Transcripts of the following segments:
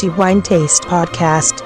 Crafty Wine Taste Podcast.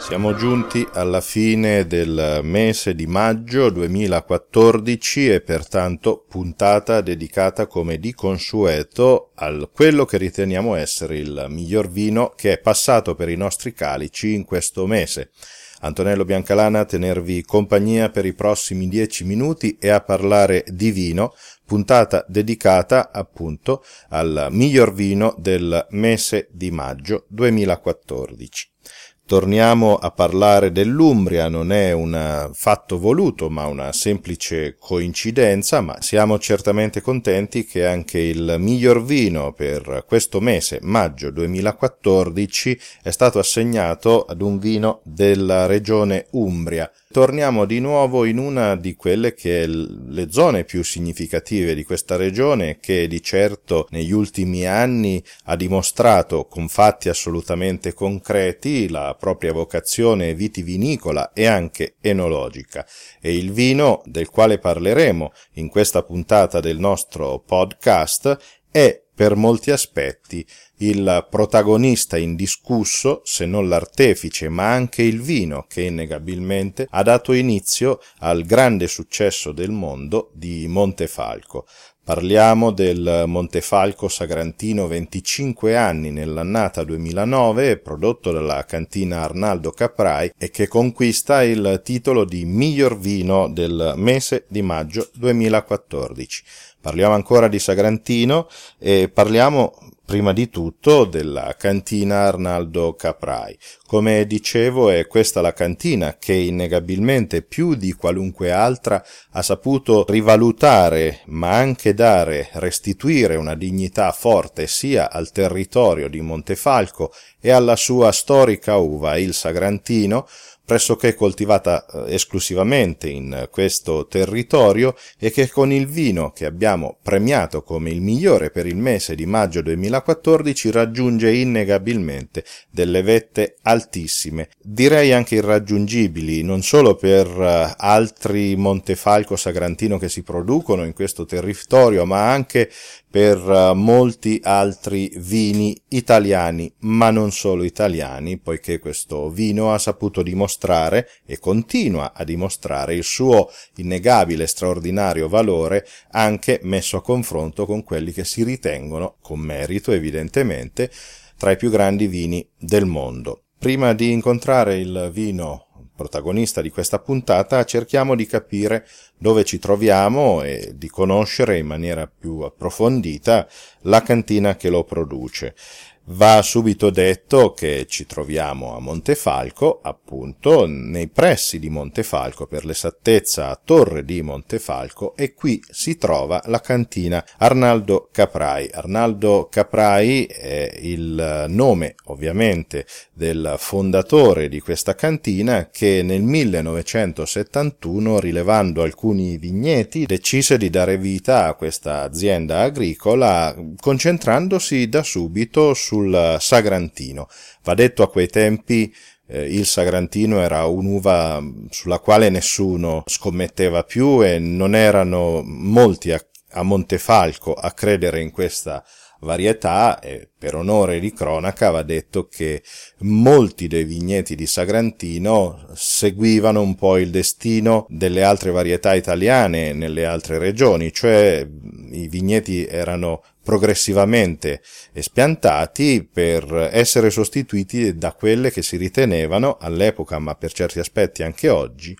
Siamo giunti alla fine del mese di maggio 2014 e pertanto puntata dedicata come di consueto a quello che riteniamo essere il miglior vino che è passato per i nostri calici in questo mese. Antonello Biancalana a tenervi compagnia per i prossimi dieci minuti e a parlare di vino, puntata dedicata appunto al miglior vino del mese di maggio 2014. Torniamo a parlare dell'Umbria, non è un fatto voluto ma una semplice coincidenza, ma siamo certamente contenti che anche il miglior vino per questo mese, maggio 2014, è stato assegnato ad un vino della regione Umbria. Torniamo di nuovo in una di quelle che è le zone più significative di questa regione che di certo negli ultimi anni ha dimostrato con fatti assolutamente concreti la propria vocazione vitivinicola e anche enologica. E il vino del quale parleremo in questa puntata del nostro podcast è per molti aspetti il protagonista indiscusso, se non l'artefice, ma anche il vino che innegabilmente ha dato inizio al grande successo del mondo di Montefalco. Parliamo del Montefalco Sagrantino 25 anni nell'annata 2009, prodotto dalla cantina Arnaldo Caprai e che conquista il titolo di miglior vino del mese di maggio 2014. Parliamo ancora di Sagrantino e parliamo prima di tutto della cantina Arnaldo Caprai. Come dicevo è questa la cantina che innegabilmente più di qualunque altra ha saputo rivalutare ma anche dare, restituire una dignità forte sia al territorio di Montefalco e alla sua storica uva, il Sagrantino, pressoché coltivata eh, esclusivamente in questo territorio e che con il vino che abbiamo premiato come il migliore per il mese di maggio 2014 raggiunge innegabilmente delle vette altissime, direi anche irraggiungibili, non solo per eh, altri Montefalco Sagrantino che si producono in questo territorio, ma anche per eh, molti altri vini italiani, ma non solo italiani, poiché questo vino ha saputo dimostrare e continua a dimostrare il suo innegabile straordinario valore anche messo a confronto con quelli che si ritengono, con merito evidentemente, tra i più grandi vini del mondo. Prima di incontrare il vino protagonista di questa puntata, cerchiamo di capire dove ci troviamo e di conoscere in maniera più approfondita la cantina che lo produce. Va subito detto che ci troviamo a Montefalco, appunto, nei pressi di Montefalco, per l'esattezza a Torre di Montefalco, e qui si trova la cantina Arnaldo Caprai. Arnaldo Caprai è il nome, ovviamente, del fondatore di questa cantina che nel 1971, rilevando alcuni vigneti, decise di dare vita a questa azienda agricola, concentrandosi da subito su sul Sagrantino. Va detto a quei tempi eh, il Sagrantino era un'uva sulla quale nessuno scommetteva più e non erano molti a, a Montefalco a credere in questa varietà e per onore di cronaca va detto che molti dei vigneti di Sagrantino seguivano un po' il destino delle altre varietà italiane nelle altre regioni, cioè i vigneti erano progressivamente espiantati per essere sostituiti da quelle che si ritenevano all'epoca, ma per certi aspetti anche oggi,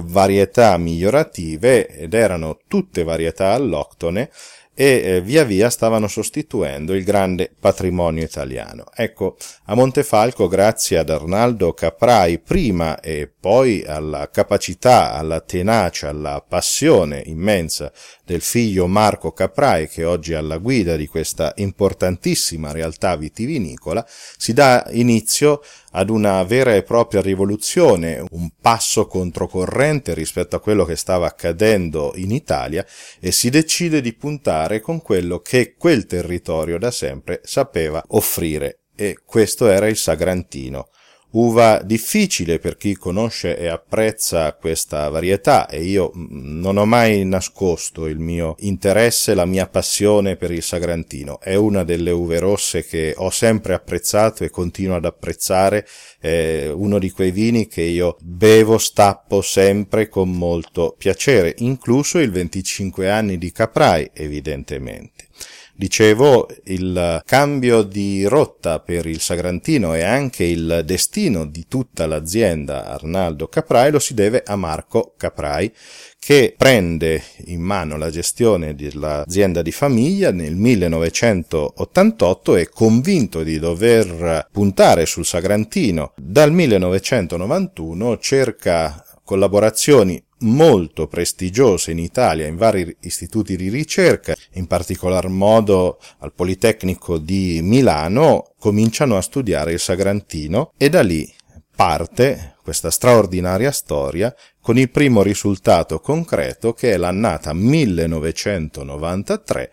varietà migliorative ed erano tutte varietà alloctone e eh, via via stavano sostituendo il grande patrimonio italiano. Ecco, a Montefalco, grazie ad Arnaldo Caprai prima e poi alla capacità, alla tenacia, alla passione immensa del figlio Marco Caprai, che oggi è alla guida di questa importantissima realtà vitivinicola, si dà inizio ad una vera e propria rivoluzione, un passo controcorrente rispetto a quello che stava accadendo in Italia e si decide di puntare con quello che quel territorio da sempre sapeva offrire e questo era il Sagrantino uva difficile per chi conosce e apprezza questa varietà e io mm, non ho mai nascosto il mio interesse, la mia passione per il Sagrantino. È una delle uve rosse che ho sempre apprezzato e continuo ad apprezzare, è uno di quei vini che io bevo, stappo sempre con molto piacere, incluso il 25 anni di Caprai, evidentemente. Dicevo, il cambio di rotta per il Sagrantino e anche il destino di tutta l'azienda Arnaldo Caprai lo si deve a Marco Caprai, che prende in mano la gestione dell'azienda di famiglia nel 1988 e convinto di dover puntare sul Sagrantino. Dal 1991 cerca collaborazioni molto prestigiose in Italia in vari istituti di ricerca, in particolar modo al Politecnico di Milano, cominciano a studiare il Sagrantino e da lì parte questa straordinaria storia con il primo risultato concreto che è l'annata 1993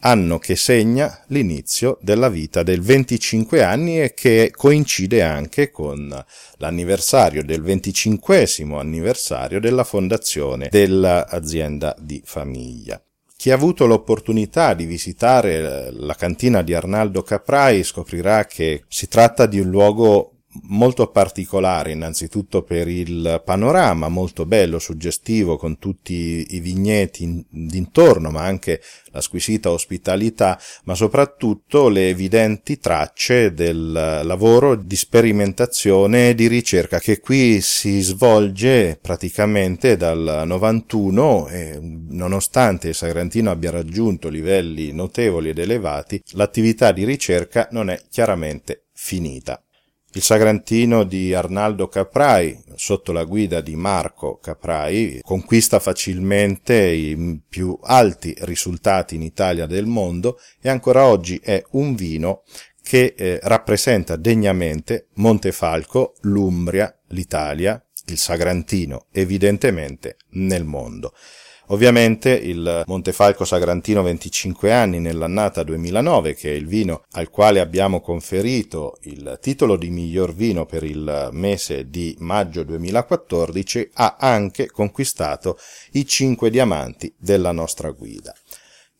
anno che segna l'inizio della vita del 25 anni e che coincide anche con l'anniversario del 25 anniversario della fondazione dell'azienda di famiglia. Chi ha avuto l'opportunità di visitare la cantina di Arnaldo Caprai scoprirà che si tratta di un luogo molto particolare innanzitutto per il panorama molto bello, suggestivo con tutti i vigneti d'intorno ma anche la squisita ospitalità ma soprattutto le evidenti tracce del lavoro di sperimentazione e di ricerca che qui si svolge praticamente dal 91 e nonostante il Sagrantino abbia raggiunto livelli notevoli ed elevati l'attività di ricerca non è chiaramente finita. Il Sagrantino di Arnaldo Caprai, sotto la guida di Marco Caprai, conquista facilmente i più alti risultati in Italia del mondo e ancora oggi è un vino che eh, rappresenta degnamente Montefalco, l'Umbria, l'Italia, il Sagrantino, evidentemente nel mondo. Ovviamente il Montefalco Sagrantino 25 anni nell'annata 2009, che è il vino al quale abbiamo conferito il titolo di miglior vino per il mese di maggio 2014, ha anche conquistato i 5 diamanti della nostra guida.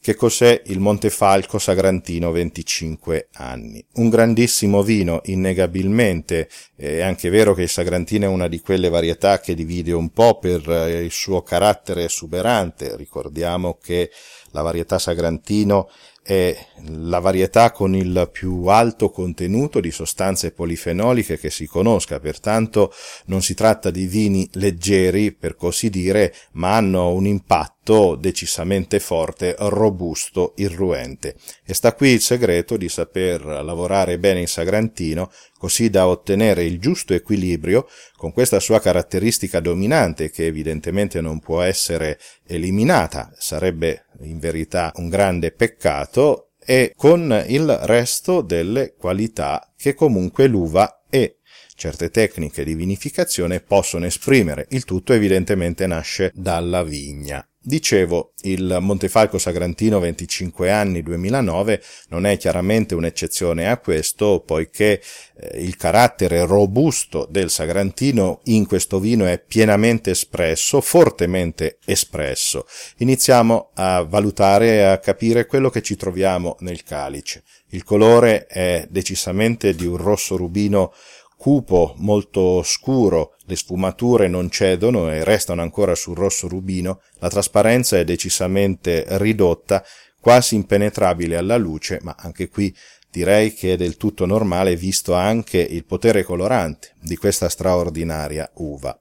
Che cos'è il Montefalco Sagrantino 25 anni? Un grandissimo vino, innegabilmente, è anche vero che il Sagrantino è una di quelle varietà che divide un po' per eh, il suo carattere esuberante, ricordiamo che la varietà Sagrantino è la varietà con il più alto contenuto di sostanze polifenoliche che si conosca, pertanto non si tratta di vini leggeri, per così dire, ma hanno un impatto decisamente forte, robusto, irruente. E sta qui il segreto di saper lavorare bene in Sagrantino, così da ottenere il giusto equilibrio con questa sua caratteristica dominante che evidentemente non può essere eliminata, sarebbe in verità un grande peccato, e con il resto delle qualità che comunque l'uva e certe tecniche di vinificazione possono esprimere. Il tutto evidentemente nasce dalla vigna. Dicevo, il Montefalco Sagrantino 25 anni 2009 non è chiaramente un'eccezione a questo, poiché eh, il carattere robusto del Sagrantino in questo vino è pienamente espresso, fortemente espresso. Iniziamo a valutare e a capire quello che ci troviamo nel calice. Il colore è decisamente di un rosso rubino cupo, molto scuro, le sfumature non cedono e restano ancora sul rosso rubino, la trasparenza è decisamente ridotta, quasi impenetrabile alla luce, ma anche qui direi che è del tutto normale visto anche il potere colorante di questa straordinaria uva.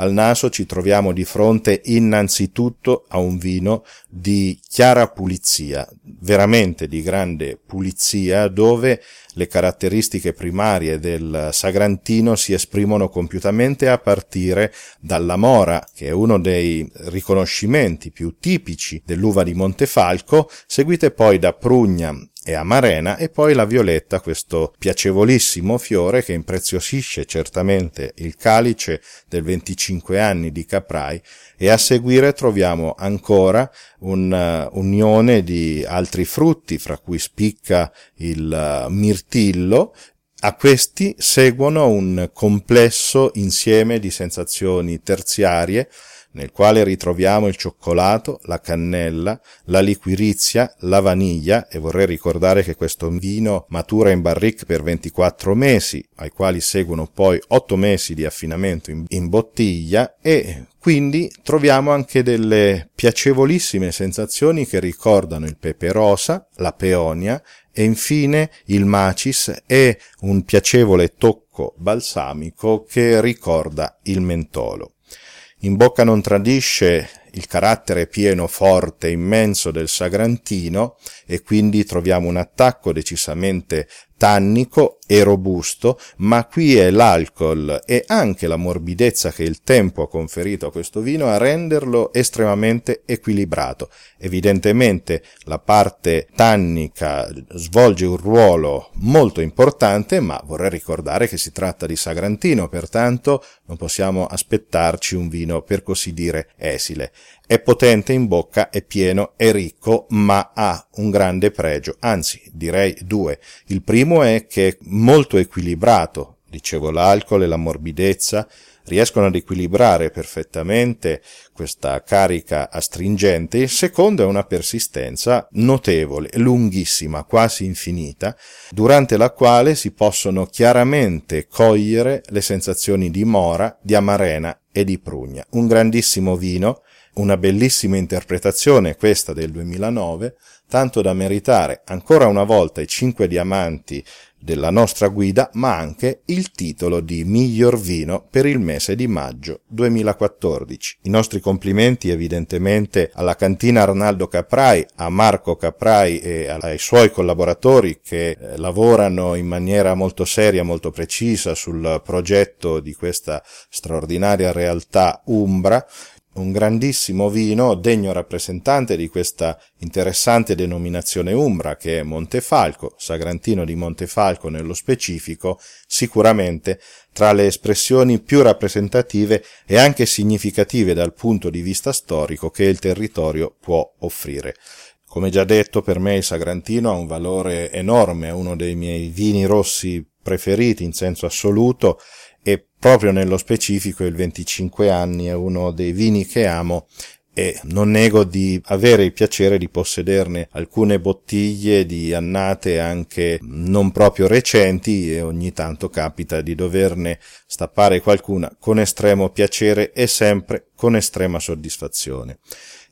Al naso ci troviamo di fronte innanzitutto a un vino di chiara pulizia, veramente di grande pulizia, dove le caratteristiche primarie del Sagrantino si esprimono compiutamente a partire dalla mora, che è uno dei riconoscimenti più tipici dell'uva di Montefalco, seguite poi da prugna e amarena e poi la violetta, questo piacevolissimo fiore che impreziosisce certamente il calice del 25 anni di Caprai e a seguire troviamo ancora un'unione uh, di altri frutti fra cui spicca il uh, mirtillo. A questi seguono un complesso insieme di sensazioni terziarie nel quale ritroviamo il cioccolato, la cannella, la liquirizia, la vaniglia e vorrei ricordare che questo vino matura in barrique per 24 mesi, ai quali seguono poi 8 mesi di affinamento in, in bottiglia e quindi troviamo anche delle piacevolissime sensazioni che ricordano il pepe rosa, la peonia e infine il macis e un piacevole tocco balsamico che ricorda il mentolo. In bocca non tradisce il carattere pieno, forte, immenso del Sagrantino e quindi troviamo un attacco decisamente tannico e robusto, ma qui è l'alcol e anche la morbidezza che il tempo ha conferito a questo vino a renderlo estremamente equilibrato. Evidentemente la parte tannica svolge un ruolo molto importante, ma vorrei ricordare che si tratta di Sagrantino, pertanto non possiamo aspettarci un vino per così dire esile. È potente in bocca, è pieno, è ricco, ma ha un grande pregio, anzi direi due. Il primo è che è molto equilibrato, dicevo l'alcol e la morbidezza, riescono ad equilibrare perfettamente questa carica astringente. Il secondo è una persistenza notevole, lunghissima, quasi infinita, durante la quale si possono chiaramente cogliere le sensazioni di mora, di amarena e di prugna. Un grandissimo vino una bellissima interpretazione questa del 2009, tanto da meritare ancora una volta i cinque diamanti della nostra guida, ma anche il titolo di miglior vino per il mese di maggio 2014. I nostri complimenti evidentemente alla cantina Arnaldo Caprai, a Marco Caprai e ai suoi collaboratori che eh, lavorano in maniera molto seria, molto precisa sul progetto di questa straordinaria realtà Umbra un grandissimo vino degno rappresentante di questa interessante denominazione umbra che è Montefalco, Sagrantino di Montefalco nello specifico, sicuramente tra le espressioni più rappresentative e anche significative dal punto di vista storico che il territorio può offrire. Come già detto, per me il Sagrantino ha un valore enorme, è uno dei miei vini rossi preferiti in senso assoluto e proprio nello specifico il 25 anni è uno dei vini che amo e non nego di avere il piacere di possederne alcune bottiglie di annate anche non proprio recenti e ogni tanto capita di doverne stappare qualcuna con estremo piacere e sempre con estrema soddisfazione.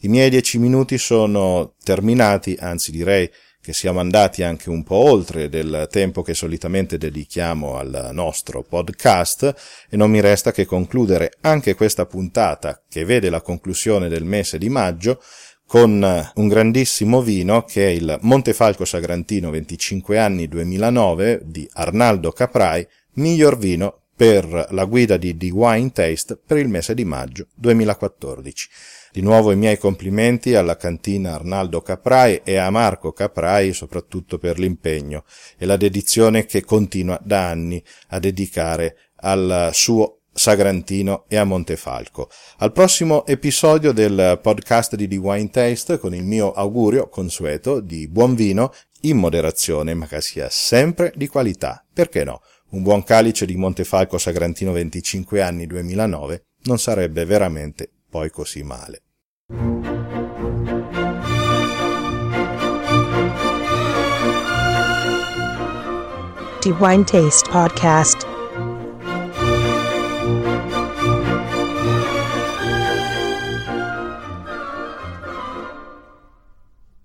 I miei dieci minuti sono terminati, anzi direi che siamo andati anche un po' oltre del tempo che solitamente dedichiamo al nostro podcast e non mi resta che concludere anche questa puntata che vede la conclusione del mese di maggio con un grandissimo vino che è il Montefalco Sagrantino 25 anni 2009 di Arnaldo Caprai, miglior vino per la guida di The Wine Taste per il mese di maggio 2014. Di nuovo i miei complimenti alla cantina Arnaldo Caprai e a Marco Caprai soprattutto per l'impegno e la dedizione che continua da anni a dedicare al suo Sagrantino e a Montefalco. Al prossimo episodio del podcast di The Wine Taste con il mio augurio consueto di buon vino in moderazione ma che sia sempre di qualità. Perché no? Un buon calice di Montefalco Sagrantino 25 anni 2009 non sarebbe veramente poi così male. The Wine Taste Podcast.